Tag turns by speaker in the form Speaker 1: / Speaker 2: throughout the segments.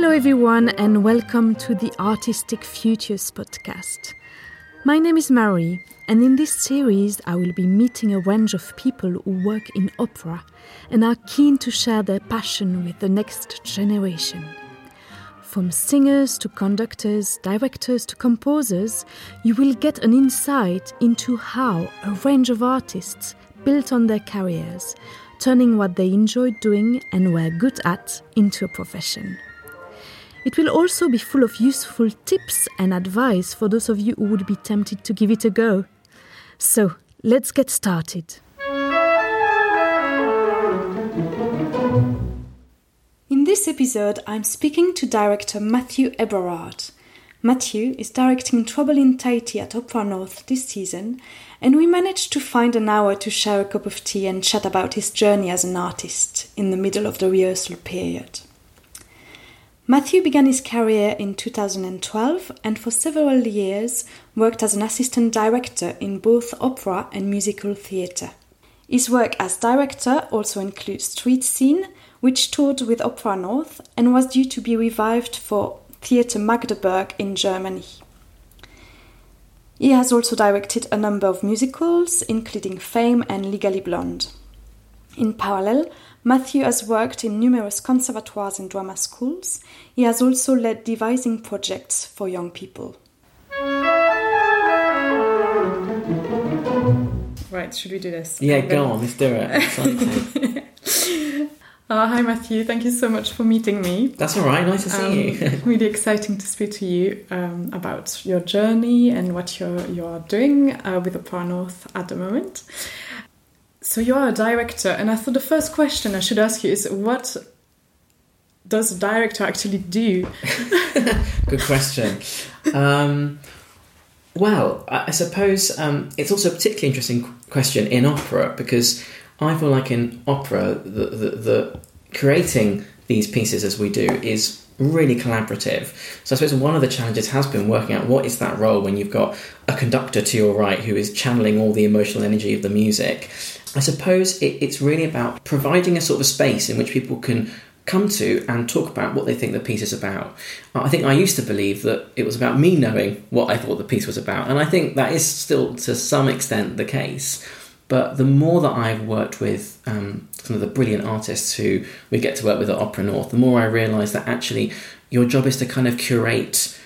Speaker 1: Hello, everyone, and welcome to the Artistic Futures podcast. My name is Marie, and in this series, I will be meeting a range of people who work in opera and are keen to share their passion with the next generation. From singers to conductors, directors to composers, you will get an insight into how a range of artists built on their careers, turning what they enjoyed doing and were good at into a profession. It will also be full of useful tips and advice for those of you who would be tempted to give it a go. So, let's get started. In this episode, I'm speaking to director Matthew Eberhard. Matthew is directing Trouble in Tahiti at Opera North this season, and we managed to find an hour to share a cup of tea and chat about his journey as an artist in the middle of the rehearsal period. Matthew began his career in 2012 and for several years worked as an assistant director in both opera and musical theatre. His work as director also includes Street Scene, which toured with Opera North and was due to be revived for Theatre Magdeburg in Germany. He has also directed a number of musicals, including Fame and Legally Blonde. In parallel, Matthew has worked in numerous conservatoires and drama schools. He has also led devising projects for young people.
Speaker 2: Right, should we do this?
Speaker 3: Yeah, go on, let's do it.
Speaker 2: Uh, hi, Matthew. Thank you so much for meeting me.
Speaker 3: That's all right. Nice to see
Speaker 2: Um,
Speaker 3: you.
Speaker 2: really exciting to speak to you um, about your journey and what you're you're doing uh, with Opera North at the moment. So you are a director, and I thought the first question I should ask you is what does a director actually do?
Speaker 3: Good question. Um, well, I suppose um, it's also a particularly interesting question in opera because I feel like in opera, the, the, the creating these pieces as we do is really collaborative. So I suppose one of the challenges has been working out what is that role when you've got a conductor to your right who is channeling all the emotional energy of the music. I suppose it, it's really about providing a sort of space in which people can come to and talk about what they think the piece is about. I think I used to believe that it was about me knowing what I thought the piece was about, and I think that is still to some extent the case. But the more that I've worked with um, some of the brilliant artists who we get to work with at Opera North, the more I realise that actually your job is to kind of curate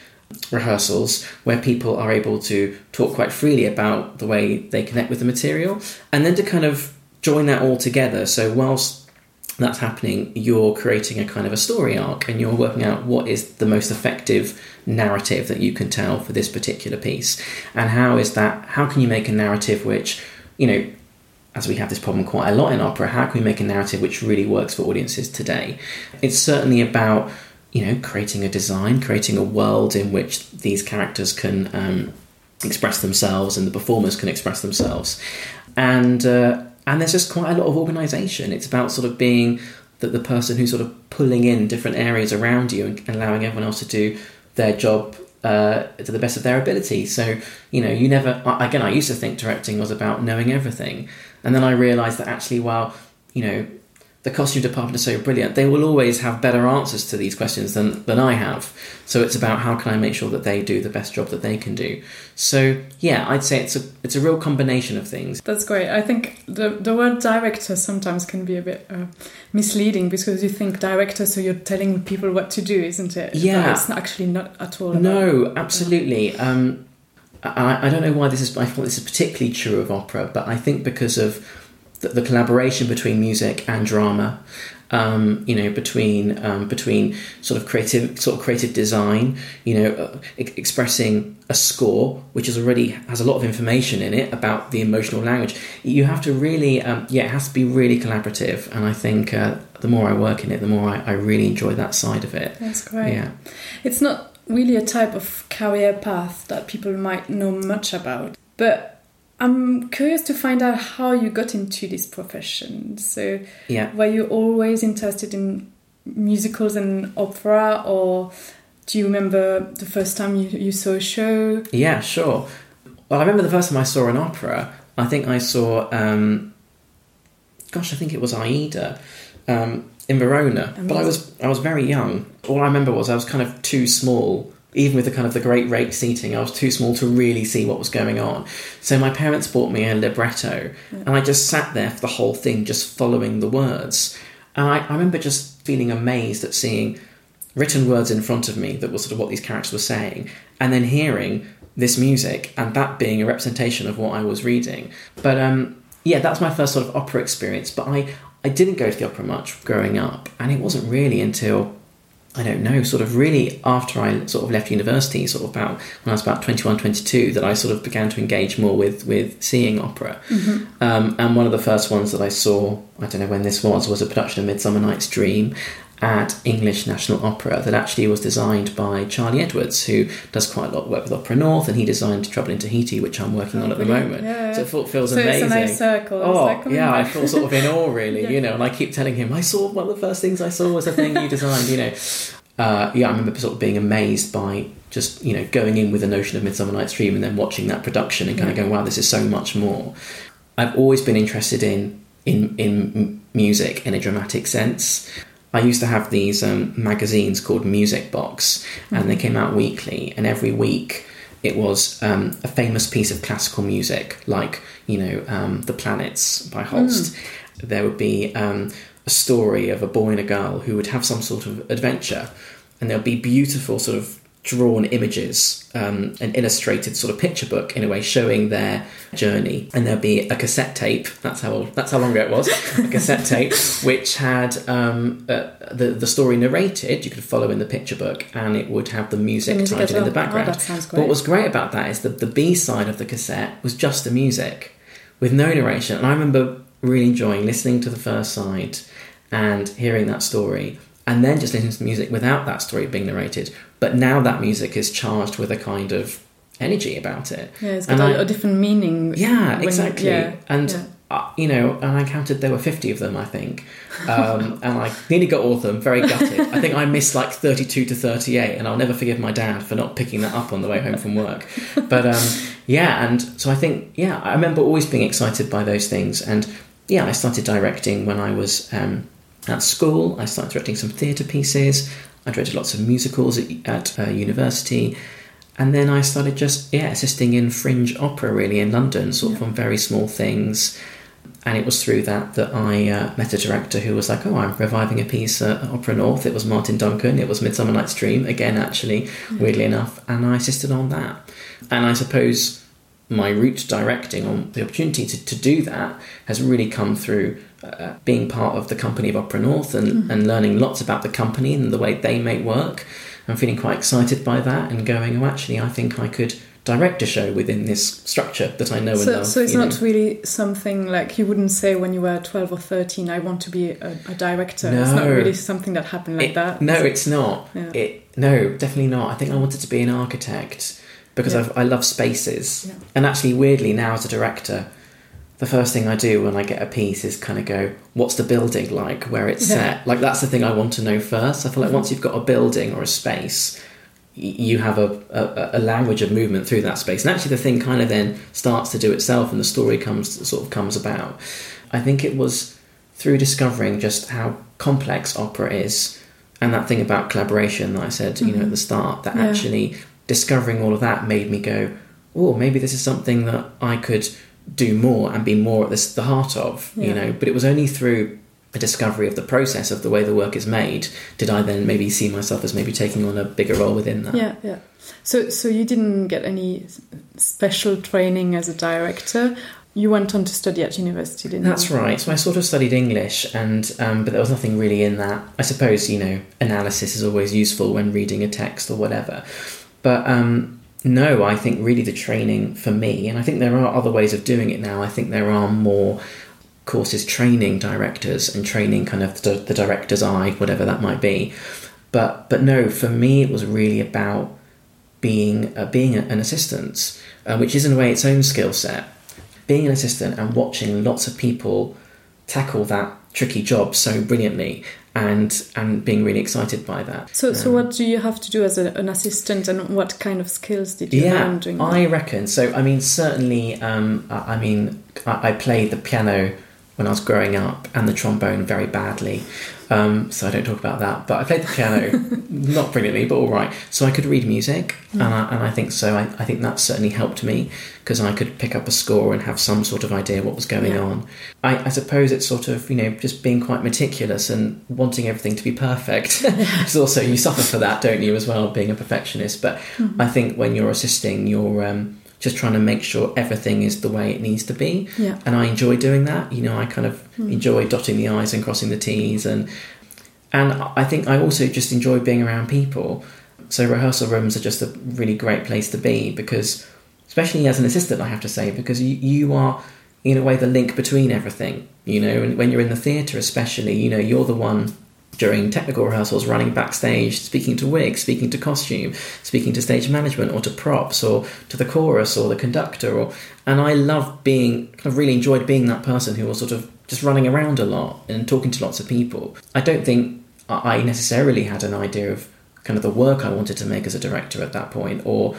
Speaker 3: rehearsals where people are able to talk quite freely about the way they connect with the material and then to kind of join that all together. So, whilst that's happening, you're creating a kind of a story arc and you're working out what is the most effective narrative that you can tell for this particular piece. And how is that, how can you make a narrative which, you know, as we have this problem quite a lot in opera, how can we make a narrative which really works for audiences today? It's certainly about, you know, creating a design, creating a world in which these characters can um, express themselves and the performers can express themselves. And, uh, and there's just quite a lot of organisation. It's about sort of being the, the person who's sort of pulling in different areas around you and allowing everyone else to do their job uh, to the best of their ability. So, you know, you never, again, I used to think directing was about knowing everything. And then I realised that actually, well, you know, the costume department is so brilliant, they will always have better answers to these questions than, than I have. So it's about how can I make sure that they do the best job that they can do. So yeah, I'd say it's a it's a real combination of things.
Speaker 2: That's great. I think the the word director sometimes can be a bit uh, misleading because you think director, so you're telling people what to do, isn't it?
Speaker 3: Yeah.
Speaker 2: But it's actually not at all.
Speaker 3: No, absolutely. Um, I, I don't know why this is. I thought this is particularly true of opera, but I think because of the, the collaboration between music and drama, um, you know, between um, between sort of creative sort of creative design, you know, uh, e- expressing a score which is already has a lot of information in it about the emotional language. You have to really, um, yeah, it has to be really collaborative, and I think uh, the more I work in it, the more I, I really enjoy that side of it.
Speaker 2: That's great.
Speaker 3: Yeah.
Speaker 2: It's not really a type of career path that people might know much about, but I'm curious to find out how you got into this profession. So,
Speaker 3: Yeah.
Speaker 2: were you always interested in musicals and opera, or do you remember the first time you, you saw a show?
Speaker 3: Yeah, sure. Well, I remember the first time I saw an opera. I think I saw um, gosh, I think it was Aida um, in Verona. But I was I was very young. All I remember was I was kind of too small. Even with the kind of the great rake seating, I was too small to really see what was going on. So my parents bought me a libretto, and I just sat there for the whole thing, just following the words. And I, I remember just feeling amazed at seeing written words in front of me that was sort of what these characters were saying, and then hearing this music and that being a representation of what I was reading. But um, yeah, that's my first sort of opera experience. But I, I didn't go to the opera much growing up, and it wasn't really until I don't know, sort of really after I sort of left university, sort of about when I was about 21, 22, that I sort of began to engage more with, with seeing opera.
Speaker 2: Mm-hmm.
Speaker 3: Um, and one of the first ones that I saw, I don't know when this was, was a production of Midsummer Night's Dream at English National Opera that actually was designed by Charlie Edwards, who does quite a lot of work with Opera North, and he designed Trouble in Tahiti, which I'm working on at the moment.
Speaker 2: Yeah.
Speaker 3: So it feels
Speaker 2: So
Speaker 3: amazing.
Speaker 2: it's a nice circle.
Speaker 3: Oh, yeah, I feel sort of in awe, really,
Speaker 2: Yeah.
Speaker 3: you know, and I keep telling him, I saw one of the first things I saw was a thing you designed, you know. Uh, yeah, I remember sort of being amazed by just, you know, going in with the notion of Midsummer Night's Dream and then watching that production and kind of going, wow, this is so much more. I've always been interested in, in, in music in a dramatic sense. I used to have these um, magazines called Music Box, and they came out weekly, and every week it was um, a famous piece of classical music, like you know um, the Planets by Holst. There would be um, a story of a boy and a girl who would have some sort of adventure, and there'll be beautiful sort of drawn images, um, an illustrated sort of picture book in a way showing their journey, and there'd be a cassette tape. That's how old, that's how long ago it was. a cassette tape which had um, uh, the the story narrated. You could follow in the picture book, and it would have the music,
Speaker 2: The music as
Speaker 3: titled in the
Speaker 2: well. Oh,
Speaker 3: background.
Speaker 2: that sounds
Speaker 3: What
Speaker 2: great.
Speaker 3: was great about that is that the B side of the cassette was just the music with no narration. And I remember really enjoying listening to the first side and hearing that story, and then just listening to the music without that story being narrated. But now that music is charged with a kind of energy about it.
Speaker 2: Yeah, it's
Speaker 3: And
Speaker 2: got a,
Speaker 3: I-
Speaker 2: a different meaning.
Speaker 3: Yeah,
Speaker 2: when-
Speaker 3: exactly.
Speaker 2: yeah,
Speaker 3: and
Speaker 2: yeah.
Speaker 3: uh, you know, and I counted there were fifty of them, I think, um, and I nearly got all of them. Very gutted. I think I missed like thirty-two to thirty-eight, and I'll never forgive my dad for not picking that up on the way home from work. But um, yeah, and so I think yeah, I remember always being excited by those things, and yeah, I started directing when I was um, at school. I started directing some theatre pieces. I directed lots of musicals at, at uh, university. And then I started just, yeah, assisting in fringe opera really in London, sort of on very small things. And it was through that that I uh, met a director who was like, oh, I'm reviving a piece at Opera North. It was Martin Duncan. It was Midsummer Night's Dream, again, actually, weirdly enough. And I assisted on that. And I suppose my route directing on the opportunity to, to do that has really come through uh, being part of the company of Opera North and, and learning lots about the company and the way they make work. I'm feeling quite excited by that and going, oh, actually, I think I could direct a show within this structure that I know and
Speaker 2: So,
Speaker 3: love.
Speaker 2: so it's
Speaker 3: you know.
Speaker 2: not really something like you wouldn't say when you were 12 or 13, I want to be a, a director. It's not
Speaker 3: No.
Speaker 2: really something that happened like
Speaker 3: It-
Speaker 2: that.
Speaker 3: No, it's not.
Speaker 2: Yeah.
Speaker 3: It no, definitely not. I think I wanted to be an architect because
Speaker 2: Yeah.
Speaker 3: I've, I love spaces,
Speaker 2: Yeah.
Speaker 3: and actually, weirdly, now as a director, the first thing I do when I get a piece is kind of go, "What's the building like? Where it's
Speaker 2: Yeah.
Speaker 3: set?" Like that's the thing I want to know first. I feel like mm-hmm. once you've got a building or a space. You have a, a, a language of movement through that space, and actually, the thing kind of then starts to do itself, and the story comes sort of comes about. I think it was through discovering just how complex opera is and that thing about collaboration that I said, you know, at mm-hmm. the start, that
Speaker 2: Yeah.
Speaker 3: actually discovering all of that made me go, oh, maybe this is something that I could do more and be more at this, the heart of, you know. But it was only through a discovery of the process of the way the work is made did I then maybe see myself as maybe taking on a bigger role within that.
Speaker 2: Yeah, yeah. So, so you didn't get any special training as a director. You went on to study at university, didn't
Speaker 3: That's
Speaker 2: you?
Speaker 3: right. So I sort of studied English, and um, but there was nothing really in that. I suppose you know analysis is always useful when reading a text or whatever. But um, no, I think really the training for me, and I think there are other ways of doing it now. I think there are more courses training directors and training kind of the, the director's eye, whatever that might be. But but no, for me it was really about being uh, being an assistant, uh, which is in a way its own skill set. Being an assistant and watching lots of people tackle that tricky job so brilliantly, and and being really excited by that.
Speaker 2: So, so
Speaker 3: Um,
Speaker 2: what do you have to do as a, an assistant, and what kind of skills did you
Speaker 3: yeah,
Speaker 2: learn doing
Speaker 3: I
Speaker 2: that?
Speaker 3: reckon. So, I mean, certainly, um, I I mean, I, I played the piano when I was growing up and the trombone very badly. Um, so I don't talk about that. But I played the piano, not brilliantly, but all right. So I could read music, mm. and, I, and I think so. I, I think that certainly helped me because I could pick up a score and have some sort of idea what was going yeah. on. I, I, suppose it's sort of you know just being quite meticulous and wanting everything to be perfect. it's also you suffer for that, don't you, as well, being a perfectionist. But mm. I think when you're assisting, you're um, just trying to make sure everything is the way it needs to be.
Speaker 2: Yeah.
Speaker 3: And I enjoy doing that. You know, I kind of mm. enjoy dotting the I's and crossing the T's and and I think I also just enjoy being around people. So rehearsal rooms are just a really great place to be because especially as an assistant I have to say, because you, you are in a way the link between everything. You know, and when you're in the theatre especially, you know, you're the one during technical rehearsals, running backstage, speaking to wig, speaking to costume, speaking to stage management or to props or to the chorus or the conductor or and I love being kind of really enjoyed being that person who was sort of just running around a lot and talking to lots of people. I don't think I necessarily had an idea of kind of the work I wanted to make as a director at that point or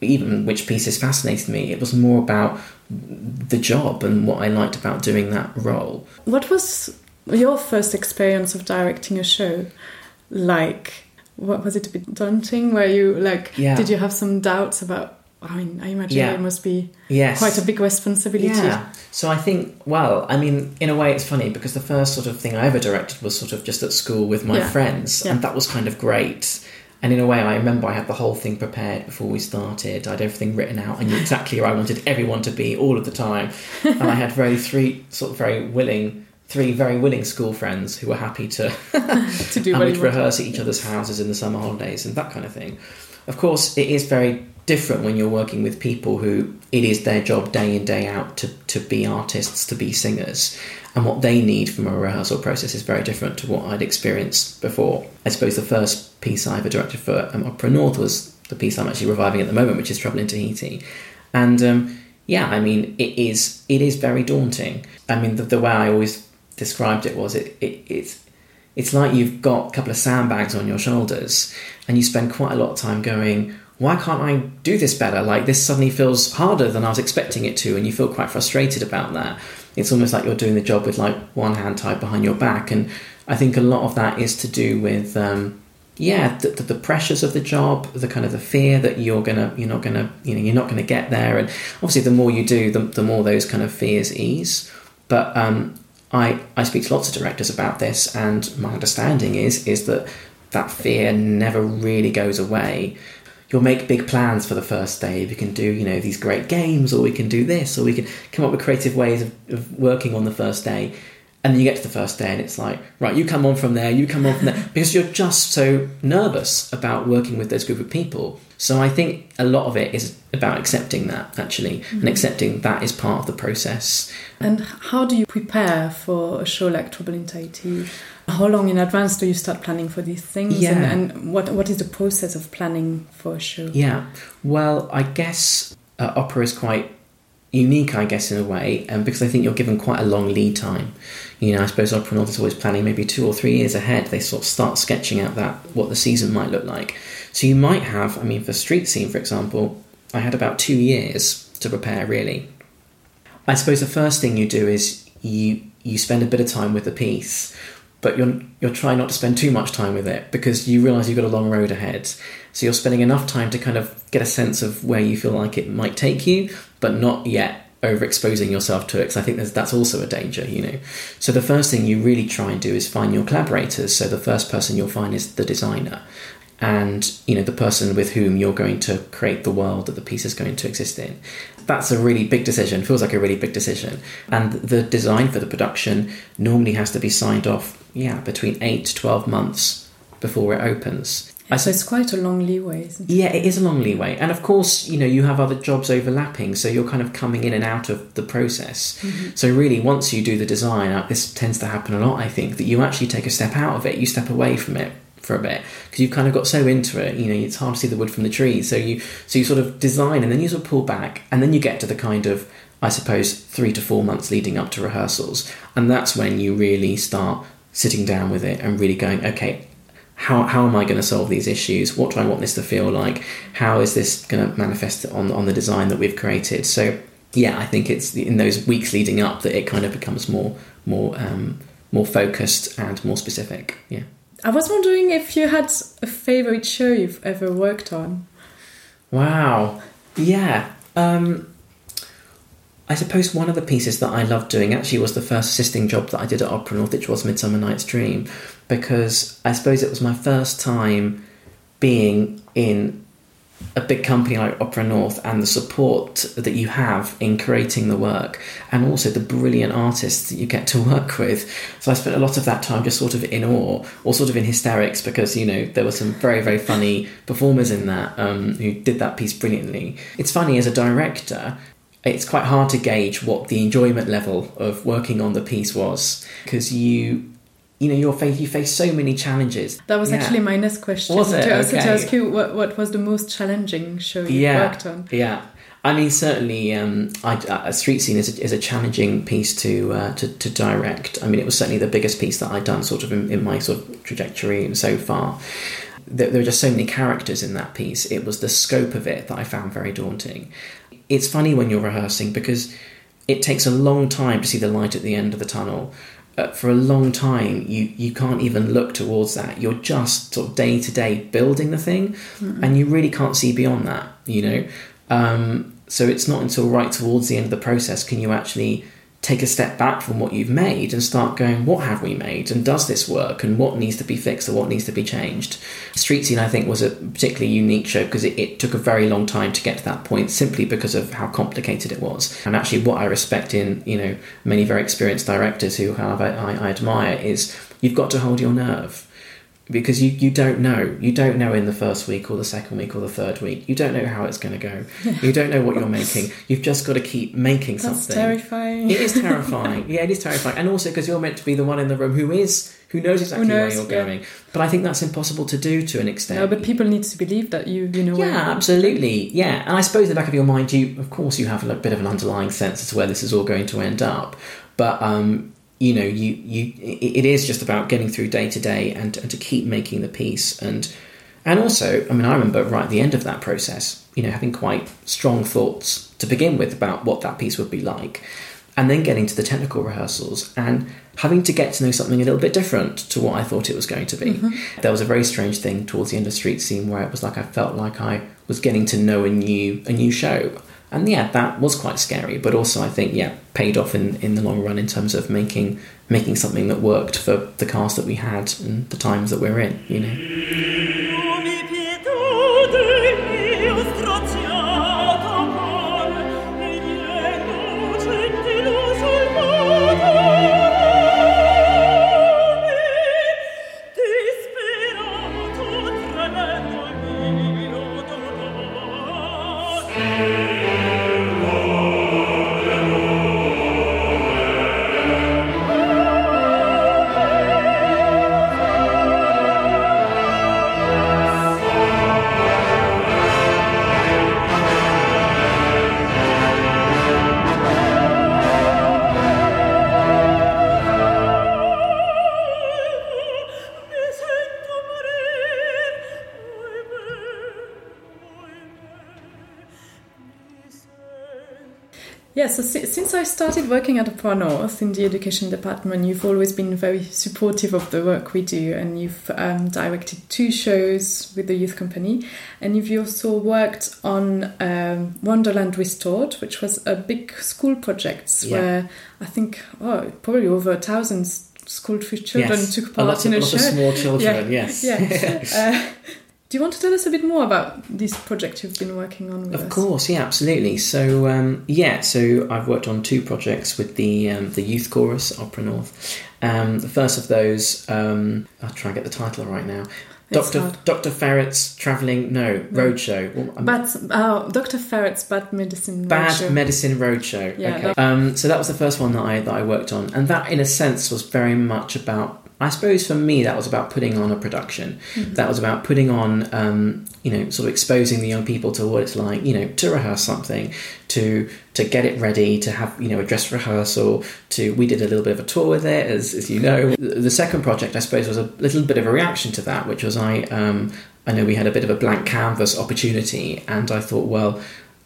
Speaker 3: even which pieces fascinated me. It was more about the job and what I liked about doing that role.
Speaker 2: What was your first experience of directing a show like what was it a bit daunting where you like yeah. did you have some doubts about I mean, I imagine yeah. it must be yes. quite a big responsibility.
Speaker 3: Yeah. So I think, well, I mean, in a way, it's funny because the first sort of thing I ever directed was sort of just at school with my yeah. friends, and that was kind of great. And in a way, I remember I had the whole thing prepared before we started. I had everything written out. I knew exactly where I wanted everyone to be all of the time, and I had very three sort of very willing three very willing school friends who were happy to to do and we'd rehearse at each other's houses in the summer holidays and that kind of thing. Of course, it is very different when you're working with people who it is their job day in day out to, to be artists, to be singers, and what they need from a rehearsal process is very different to what I'd experienced before. I suppose the first piece I ever directed for um, Opera North was the piece I'm actually reviving at the moment, which is Trouble in Tahiti, and um, yeah, I mean it is it is very daunting. I mean the, the way I always described it was it, it it's it's like you've got a couple of sandbags on your shoulders and you spend quite a lot of time going why can't i do this better? Like this suddenly feels harder than i was expecting it to and you feel quite frustrated about that. It's almost like you're doing the job with like one hand tied behind your back and i think a lot of that is to do with um, yeah the, the, pressures of the job the kind of the fear that you're gonna you're not gonna you know you're not gonna get there and obviously the more you do the, the more those kind of fears ease. But um, I, I speak to lots of directors about this, and my understanding is is that that fear never really goes away. You'll make big plans for the first day. We can do, you know, these great games, or we can do this, or we can come up with creative ways of, of working on the first day. And then you get to the first day, and it's like, right, you come on from there, you come on from there, because you're just so nervous about working with this group of people. So I think a lot of it is about accepting that actually, mm-hmm. and accepting that is part of the process.
Speaker 2: And how do you prepare for a show like Trouble in Tahiti? How long in advance do you start planning for these things?
Speaker 3: Yeah.
Speaker 2: And, and what what is the process of planning for a show?
Speaker 3: Yeah, well, I guess uh, opera is quite unique, I guess, in a way, and because I think you're given quite a long lead time. You know, I suppose Opera North is always planning maybe two or three years ahead. They sort of start sketching out that what the season might look like. So you might have, I mean, for Street Scene, for example, I had about two years to prepare. Really, I suppose the first thing you do is you you spend a bit of time with the piece, but you're you're trying not to spend too much time with it because you realise you've got a long road ahead. So you're spending enough time to kind of get a sense of where you feel like it might take you, but not yet overexposing yourself to it because I think that's also a danger, you know. So the first thing you really try and do is find your collaborators. So the first person you'll find is the designer and you know the person with whom you're going to create the world that the piece is going to exist in that's a really big decision feels like a really big decision and the design for the production normally has to be signed off yeah between 8 to 12 months before it opens
Speaker 2: so it's quite a long leeway, isn't it?
Speaker 3: Yeah, it is a long leeway. And of course, you know, you have other jobs overlapping, so you're kind of coming in and out of the process. Mm-hmm. So really, once you do the design, uh, this tends to happen a lot, I think, that you actually take a step out of it, you step away from it for a bit because you've kind of got so into it you know it's hard to see the wood from the trees so you so you sort of design and then you sort of pull back and then you get to the kind of i suppose three to four months leading up to rehearsals and that's when you really start sitting down with it and really going okay how, how am I going to solve these issues? What do I want this to feel like? How is this going to manifest on, on the design that we've created? So yeah, I think it's in those weeks leading up that it kind of becomes more more um, more focused and more specific. Yeah.
Speaker 2: I was wondering if you had a favorite show you've ever worked on.
Speaker 3: Wow. Yeah. Um, I suppose one of the pieces that I loved doing actually was the first assisting job that I did at Opera North, which was Midsummer Night's Dream, because I suppose it was my first time being in a big company like Opera North and the support that you have in creating the work, and also the brilliant artists that you get to work with. So I spent a lot of that time just sort of in awe or sort of in hysterics because you know there were some very very funny performers in that um, who did that piece brilliantly. It's funny as a director. It's quite hard to gauge what the enjoyment level of working on the piece was because you you know you face you face so many challenges.
Speaker 2: That was
Speaker 3: Yeah.
Speaker 2: actually my next question.
Speaker 3: Was it?
Speaker 2: To, also to ask you what, what was the most challenging show you
Speaker 3: yeah,
Speaker 2: worked on?
Speaker 3: Yeah, I mean certainly, um, I, uh, Street Scene is a, is a challenging piece to, uh, to to direct. I mean, it was certainly the biggest piece that I'd done, sort of in, in my sort of trajectory so far. There, there were just so many characters in that piece. It was the scope of it that I found very daunting. It's funny when you're rehearsing because it takes a long time to see the light at the end of the tunnel. Uh, for a long time, you, you can't even look towards that. You're just sort of day to day building the thing, and you really can't see beyond that, you know? Um, so it's not until right towards the end of the process can you actually take a step back from what you've made and start going, what have we made? And does this work? And what needs to be fixed or what needs to be changed? Street Scene, I think, was a particularly unique show because it, it took a very long time to get to that point simply because of how complicated it was. And actually, what I respect in, you know, many very experienced directors who have, I, I admire is you've got to hold your nerve because you, you don't know. You don't know in the first week or the second week or the third week. You don't know how it's going to go. You don't know what you're making. You've just got to keep making
Speaker 2: That's
Speaker 3: something.
Speaker 2: terrifying.
Speaker 3: it is terrifying. Yeah it is terrifying. And also because you're meant to be the one in the room who is who knows exactly
Speaker 2: knows,
Speaker 3: where you're
Speaker 2: yeah.
Speaker 3: going. But i think that's impossible to do to an extent.
Speaker 2: No, but people need to believe that you you know
Speaker 3: yeah, absolutely. Yeah, and I suppose in the back of your mind, you of course you have a bit of an underlying sense as to where this is all going to end up, but um, you know, you you it is just about getting through day to day and and to keep making the piece and and also, I mean, I remember right at the end of that process, you know, having quite strong thoughts to begin with about what that piece would be like, and then getting to the technical rehearsals and having to get to know something a little bit different to what I thought it was going to be. Mm-hmm. There was a very strange thing towards the end of Street Scene where it was like I felt like I was getting to know a new a new show. And yeah, that was quite scary, but also I think yeah, paid off in, in the long run in terms of making making something that worked for the cast that we had and the times that we're in, you know.
Speaker 2: Yeah, so si- since I started working at Opera North in the education department, you've always been very supportive of the work we do, and you've um, directed two shows with the youth company, and you've also worked on um, Wonderland Restored, which was a big school project
Speaker 3: Yeah.
Speaker 2: where I think oh, probably over a thousand school children
Speaker 3: Yes.
Speaker 2: took
Speaker 3: a
Speaker 2: part
Speaker 3: lot,
Speaker 2: in
Speaker 3: of,
Speaker 2: a
Speaker 3: lot
Speaker 2: show.
Speaker 3: of small children, yes.
Speaker 2: Yeah. uh, do you want to tell us a bit more about this project you've been working on with
Speaker 3: Of
Speaker 2: us?
Speaker 3: course, yeah, absolutely. So, um, yeah, so I've worked on two projects with the um, the youth chorus, Opera North. Um, the first of those, um, I'll try and get the title right now.
Speaker 2: It's
Speaker 3: Doctor
Speaker 2: hard.
Speaker 3: Doctor Ferret's traveling no roadshow. Well, I'm-
Speaker 2: But uh, Dr. Ferret's Bad Medicine
Speaker 3: Bad
Speaker 2: Roadshow.
Speaker 3: Medicine Roadshow.
Speaker 2: Yeah,
Speaker 3: okay. Um, so that was the first one that I that I worked on, and that, in a sense, was very much about. I suppose for me, that was about putting on a production. That was about putting on, um, you know, sort of exposing the young people to what it's like, you know, to rehearse something, to to get it ready, to have you know a dress rehearsal. To we did a little bit of a tour with it, as as you know. The the second project, I suppose, was a little bit of a reaction to that, which was I. Um, I know we had a bit of a blank canvas opportunity, and I thought, well,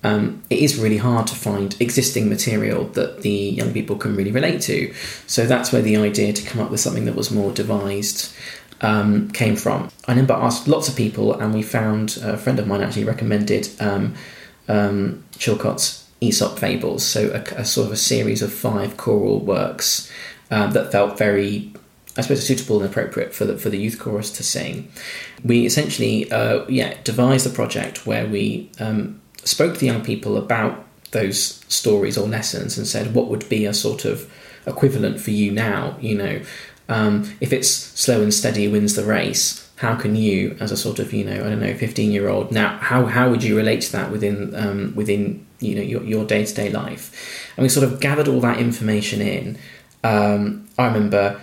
Speaker 3: um, it is really hard to find existing material that the young people can really relate to. So that's where the idea to come up with something that was more devised um, came from. I remember asked lots of people, and we found a friend of mine actually recommended um, um, Chilcott's Aesop Fables, so a, a sort of a series of five choral works um, that felt very I suppose suitable and appropriate for the for the youth chorus to sing. We essentially, uh, yeah, devised a project where we um, spoke to the young people about those stories or lessons and said what would be a sort of equivalent for you now. You know, um, if it's slow and steady wins the race, how can you, as a sort of you know, I don't know, fifteen year old now, how how would you relate to that within um, within you know your your day to day life? And we sort of gathered all that information in. Um, I remember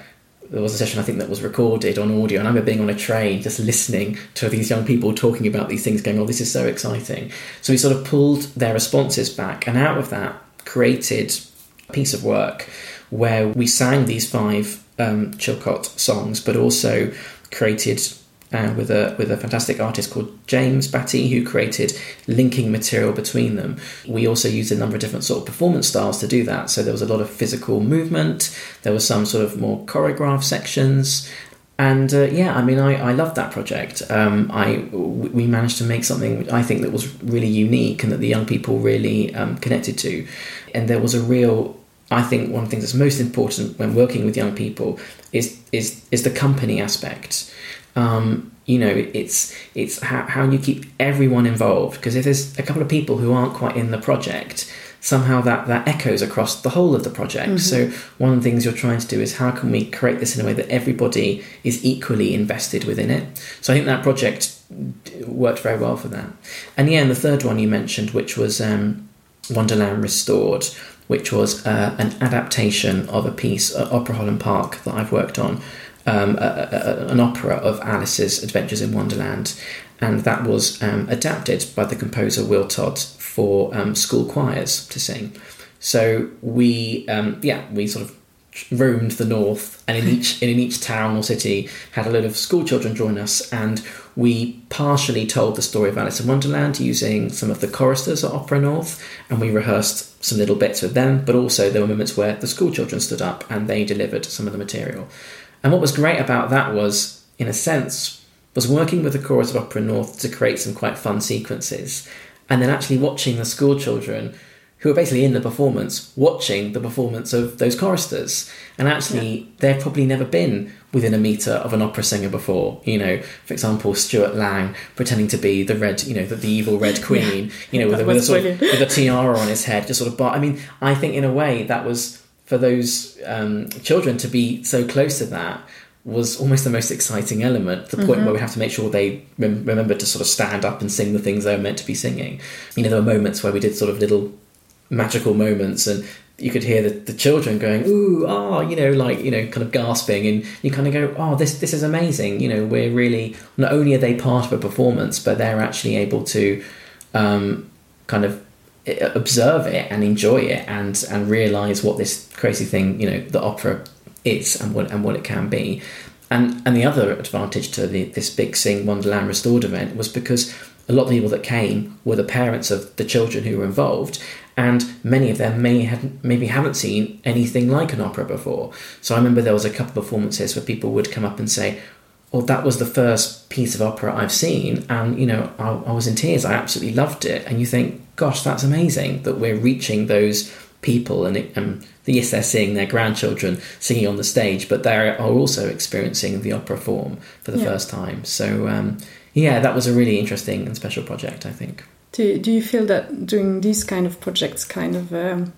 Speaker 3: there was a session I think that was recorded on audio, and I remember being on a train just listening to these young people talking about these things, going, "Oh, this is so exciting!" So we sort of pulled their responses back, and out of that created a piece of work where we sang these five um, Chilcott songs, but also created uh, with a with a fantastic artist called James Batty, who created linking material between them. We also used a number of different sort of performance styles to do that. So there was a lot of physical movement. There was some sort of more choreographed sections. And uh, yeah, I mean, I, I loved that project. Um, I we managed to make something I think that was really unique and that the young people really um, connected to. And there was a real I think one of the things that's most important when working with young people is is is the company aspect. Um, you know, it's it's how, how you keep everyone involved because if there's a couple of people who aren't quite in the project, somehow that that echoes across the whole of the project. So one of the things you're trying to do is how can we create this in a way that everybody is equally invested within it. So I think that project worked very well for that. And yeah, and the third one you mentioned, which was um, Wonderland Restored, which was uh, an adaptation of a piece at Opera Holland Park that I've worked on, um, a, a, an opera of Alice's Adventures in Wonderland, and that was um, adapted by the composer Will Todd for um, school choirs to sing. So we, um, yeah, we sort of roamed the north, and in each in each town or city had a load of school children join us, and we partially told the story of Alice in Wonderland using some of the choristers at Opera North, and we rehearsed some little bits with them. But also there were moments where the school children stood up and they delivered some of the material. And what was great about that was, in a sense, was working with the chorus of Opera North to create some quite fun sequences, and then actually watching the school children who are basically in the performance watching the performance of those choristers. And actually, they've probably never been within a metre of an opera singer before. You know, for example, Stuart Lang pretending to be the red, you know, the, the evil Red Queen, you know, with, a, with, a sort of, with a tiara on his head, just sort of bar. I mean, I think in a way that was for those um, children to be so close to that was almost the most exciting element, the point where we have to make sure they rem- remember to sort of stand up and sing the things they were meant to be singing. You know, there were moments where we did sort of little magical moments and you could hear the, the children going ooh ah you know like you know kind of gasping and you kind of go oh this this is amazing you know we're really not only are they part of a performance but they're actually able to um, kind of observe it and enjoy it and and realize what this crazy thing you know the opera is and what and what it can be. And and the other advantage to the, this big sing wonderland restored event was because a lot of people that came were the parents of the children who were involved and many of them may had maybe haven't seen anything like an opera before. So i remember there was a couple performances where people would come up and say well, that was the first piece of opera I've seen, and you know, I, I was in tears. I absolutely loved it. And you think, gosh, that's amazing that we're reaching those people, and it, um, yes, they're seeing their grandchildren singing on the stage, but they are also experiencing the opera form for the
Speaker 2: Yeah.
Speaker 3: first time. So, um, yeah, that was a really interesting and special project. I think.
Speaker 2: Do, do you feel that doing these kind of projects kind of um,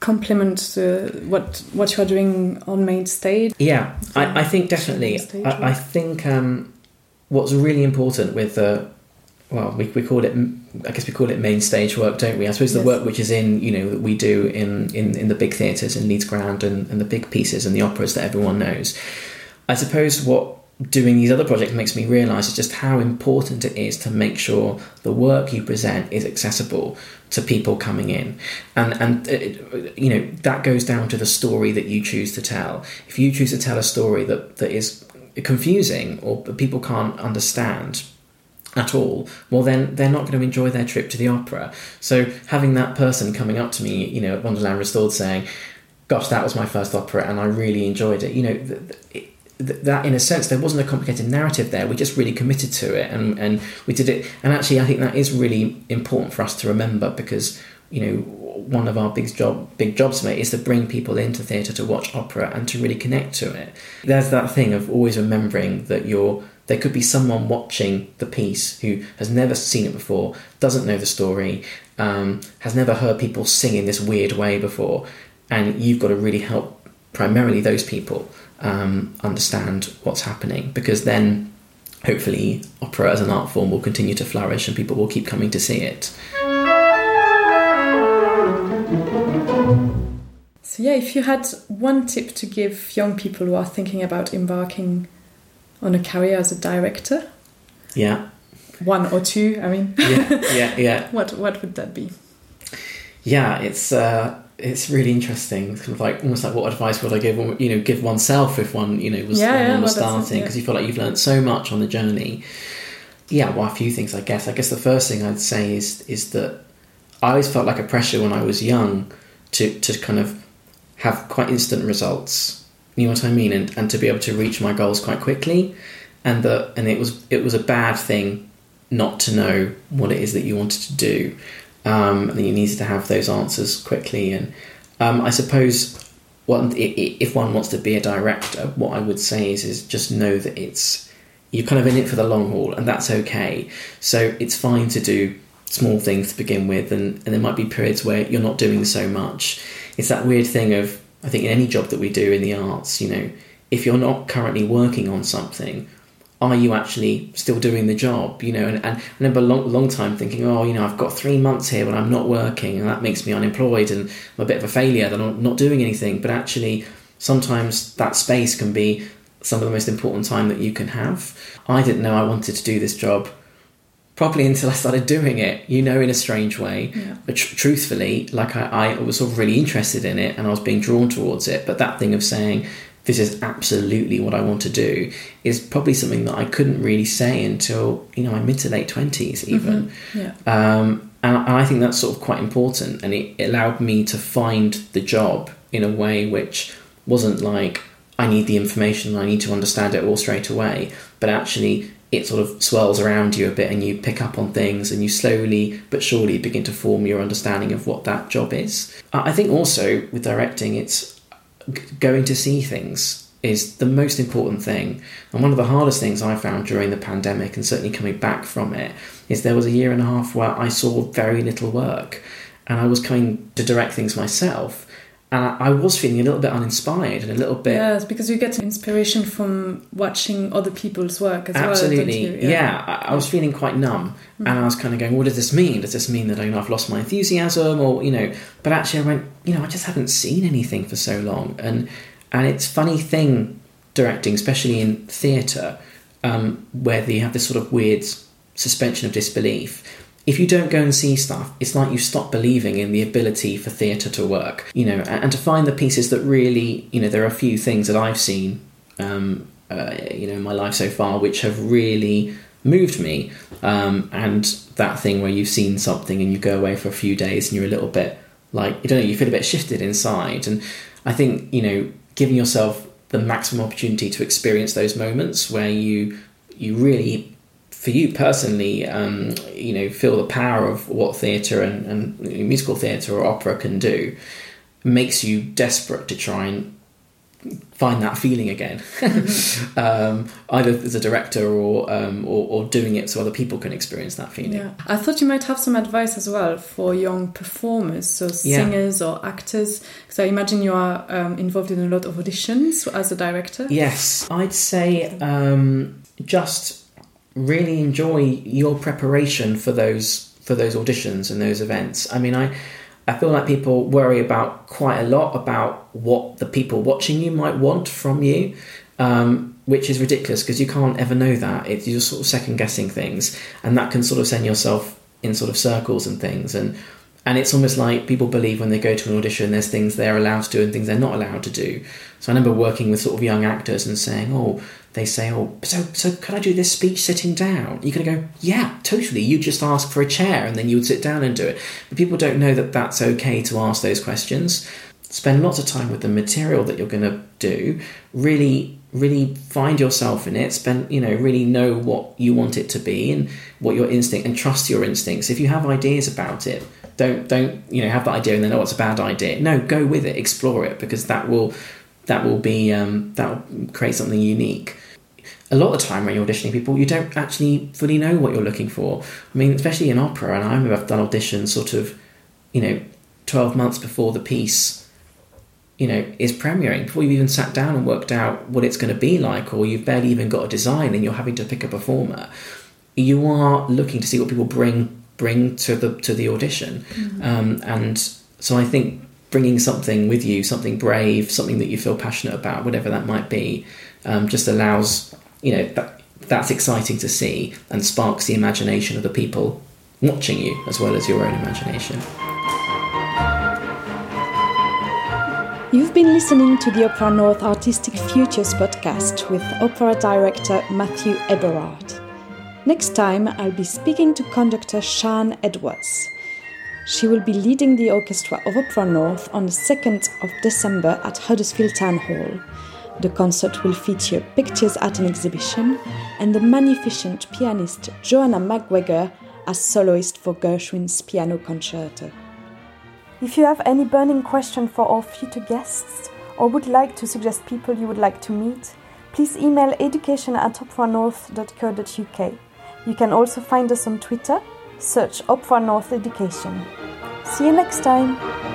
Speaker 2: complement the, what what you are doing on main stage?
Speaker 3: Yeah. I, I think definitely.
Speaker 2: Stage,
Speaker 3: I, I think um, what's really important with the well, we, we call it I guess we call it main stage work, don't we? I suppose the work which is in you know that we do in in, in the big theatres in Leeds Grand and, and the big pieces and the operas that everyone knows. I suppose what doing these other projects makes me realise is just how important it is to make sure the work you present is accessible to people coming in, and and uh, you know that goes down to the story that you choose to tell. If you choose to tell a story that that is confusing or people can't understand, at all, well then they're not going to enjoy their trip to the opera. So having that person coming up to me, you know, at Wonderland Restored saying, "Gosh, that was my first opera, and I really enjoyed it," you know. Th- th- that in a sense there wasn't a complicated narrative there. We just really committed to it and, and we did it. And actually i think that is really important for us to remember because you know one of our big job big jobs mate is to bring people into theatre to watch opera and to really connect to it. There's that thing of always remembering that you're there could be someone watching the piece who has never seen it before doesn't know the story um, has never heard people sing in this weird way before. And you've got to really help primarily those people um, understand what's happening because then hopefully opera as an art form will continue to flourish and people will keep coming to see it.
Speaker 2: So, yeah, if you had one tip to give young people who are thinking about embarking on a career as a director,
Speaker 3: yeah.
Speaker 2: One or two, I mean,
Speaker 3: yeah yeah yeah.
Speaker 2: What what would that be?
Speaker 3: yeah it's uh it's really interesting it's kind of like almost like what advice would i give you know give oneself if one you know was
Speaker 2: Yeah, yeah,
Speaker 3: was
Speaker 2: well,
Speaker 3: starting because you feel like you've learned so much on the journey. Yeah well a few things i guess. I guess the first thing i'd say is is that i always felt like a pressure when i was young to to kind of have quite instant results. You know what i mean? And and to be able to reach my goals quite quickly. And that and it was it was a bad thing not to know what it is that you wanted to do um, and you needed to have those answers quickly. And um, I suppose one, if one wants to be a director, what I would say is, is just know that it's you're kind of in it for the long haul, and that's okay. So it's fine to do small things to begin with, and, and there might be periods where you're not doing so much. It's that weird thing of I think in any job that we do in the arts, you know, if you're not currently working on something, are you actually still doing the job? You know, and, and I remember a long, long time thinking, oh, you know, I've got three months here when I'm not working, and that makes me unemployed and I'm a bit of a failure that I'm not doing anything. But actually, sometimes that space can be some of the most important time that you can have. I didn't know I wanted to do this job properly until I started doing it, you know, in a strange way.
Speaker 2: Yeah.
Speaker 3: But tr- truthfully, like I, I was sort of really interested in it and I was being drawn towards it. But that thing of saying, this is absolutely what I want to do is probably something that I couldn't really say until, you know, my mid to late 20s, even.
Speaker 2: Yeah.
Speaker 3: Um, and, and I think that's sort of quite important. And it, it allowed me to find the job in a way which wasn't like, I need the information, I need to understand it all straight away. But actually, it sort of swirls around you a bit and you pick up on things and you slowly but surely begin to form your understanding of what that job is. I think also with directing, it's going to see things is the most important thing. And one of the hardest things I found during the pandemic and certainly coming back from it is there was a year and a half where I saw very little work and I was coming to direct things myself. And I I was feeling a little bit uninspired and a little bit
Speaker 2: Yes, because you get inspiration from watching other people's work as
Speaker 3: Absolutely,
Speaker 2: well. don't you?
Speaker 3: yeah. I, I was feeling quite numb, and I was kind of going, "What does this mean? Does this mean that you know, I've lost my enthusiasm, or you know?" But actually, I went, "You know, I just haven't seen anything for so long," and and it's funny thing directing, especially in theatre, um, where you have this sort of weird suspension of disbelief. If you don't go and see stuff, it's like you stop believing in the ability for theatre to work, you know, and, to find the pieces that really, you know, there are a few things that I've seen um, uh, you know in my life so far which have really moved me um, and that thing where you've seen something and you go away for a few days and you're a little bit like I don't know you feel a bit shifted inside and I think you know giving yourself the maximum opportunity to experience those moments where you you really for you personally um, you know feel the power of what theatre and, and musical theatre or opera can do makes you desperate to try and find that feeling again, um, either as a director or, um, or or doing it so other people can experience that feeling.
Speaker 2: Yeah, I thought you might have some advice as well for young performers, so
Speaker 3: Yeah.
Speaker 2: singers or actors, because I imagine you are um, involved in a lot of auditions as a director.
Speaker 3: Yes, I'd say um, just really enjoy your preparation for those for those auditions and those events. I mean, I I feel like people worry about quite a lot about what the people watching you might want from you, um, which is ridiculous because you can't ever know that. It's you're sort of second guessing things, and that can sort of send yourself in sort of circles and things. And and it's almost like people believe when they go to an audition there's things they're allowed to do and things they're not allowed to do so i remember working with sort of young actors and saying oh they say oh so so could i do this speech sitting down? You're going to go yeah totally. You just ask for a chair and then you would sit down and do it. But people don't know that that's okay to ask those questions. Spend lots of time with the material that you're going to do. Really really find yourself in it. Spend you know really know what you want it to be and what your instinct and trust your instincts. If you have ideas about it don't don't you know have that idea and then oh it's a bad idea. No go with it. Explore it because that will that will be um, that will create something unique. A lot of the time when you're auditioning people you don't actually fully know what you're looking for. I mean especially in opera and i remember i've done auditions sort of you know 12 months before the piece you know is premiering before you've even sat down and worked out what it's going to be like or you've barely even got a design and you're having to pick a performer you are looking to see what people bring bring to the to the audition. Um, and so i think bringing something with you something brave something that you feel passionate about whatever that might be um, just allows you know that, that's exciting to see and sparks the imagination of the people watching you as well as your own imagination
Speaker 2: You've been listening to the Opera North Artistic Futures podcast with opera director Matthew Eberhardt. Next time, I'll be speaking to conductor Sian Edwards. She will be leading the orchestra of Opera North on the 2nd of December at Huddersfield Town Hall. The concert will feature pictures at an exhibition and the magnificent pianist Joanna MacGregor as soloist for Gershwin's piano concerto. If you have any burning question for our future guests or would like to suggest people you would like to meet, please email education at operanorth.co.uk. You can also find us on Twitter, search Opera North Education. See you next time!